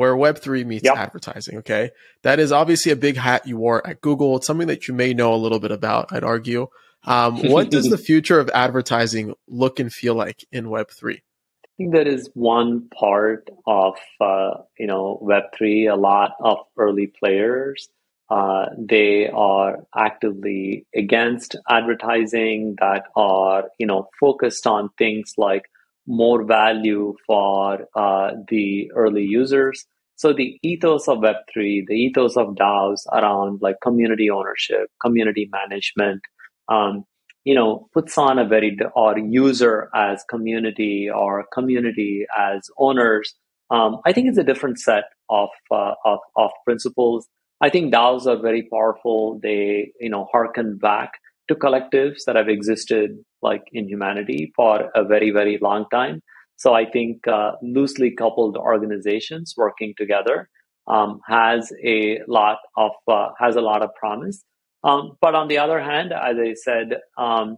where Web3 meets yep. advertising. Okay. That is obviously a big hat you wore at Google. It's something that you may know a little bit about, I'd argue. Um, what does the future of advertising look and feel like in Web3? I think that is one part of, uh, you know, Web3. A lot of early players, uh, they are actively against advertising that are, you know, focused on things like more value for uh, the early users. So the ethos of Web3, the ethos of DAOs around like community ownership, community management, um, you know, puts on a very, or user as community or community as owners. Um, I think it's a different set of, uh, of, of principles. I think DAOs are very powerful. They, you know, harken back to collectives that have existed like in humanity for a very, very long time. So I think uh, loosely coupled organizations working together um, has a lot of uh, has a lot of promise. Um, but on the other hand, as I said, um,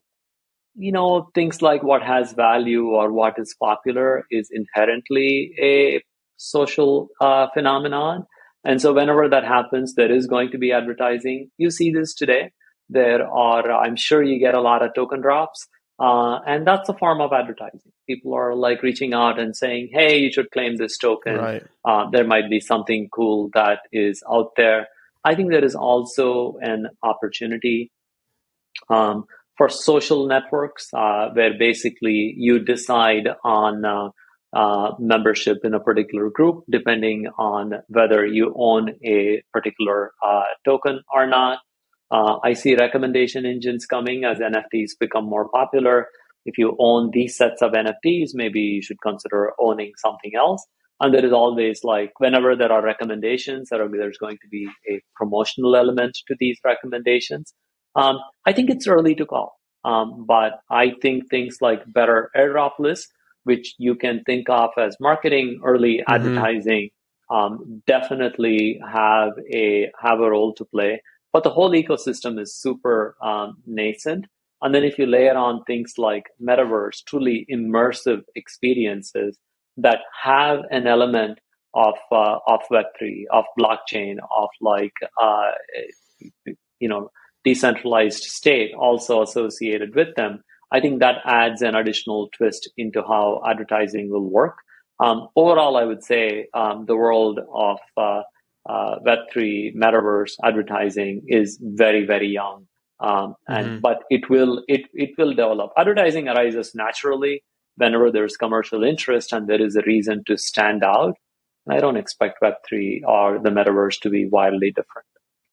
you know, things like what has value or what is popular is inherently a social uh, phenomenon. And so whenever that happens, there is going to be advertising. You see this today. There are, I'm sure you get a lot of token drops. Uh, and that's a form of advertising. People are like reaching out and saying, "Hey, you should claim this token. Right. Uh, there might be something cool that is out there." I think there is also an opportunity um, for social networks uh, where basically you decide on uh, uh, membership in a particular group depending on whether you own a particular uh, token or not. Uh, I see recommendation engines coming as NFTs become more popular. If you own these sets of NFTs, maybe you should consider owning something else. And there is always like, whenever there are recommendations, there are, there's going to be a promotional element to these recommendations. Um, I think it's early to call. Um, but I think things like better airdrop lists, which you can think of as marketing, early mm-hmm. advertising, um, definitely have a have a role to play. But the whole ecosystem is super um, nascent. And then if you layer on things like metaverse, truly immersive experiences that have an element of uh, of Web3, of blockchain, of like uh, you know decentralized state also associated with them, I think that adds an additional twist into how advertising will work. Um, overall, I would say um, the world of uh, uh, Web3 metaverse advertising is very, very young. Um, and mm-hmm. but it will it it will develop. Advertising arises naturally whenever there's commercial interest and there is a reason to stand out. I don't expect Web3 or the metaverse to be wildly different.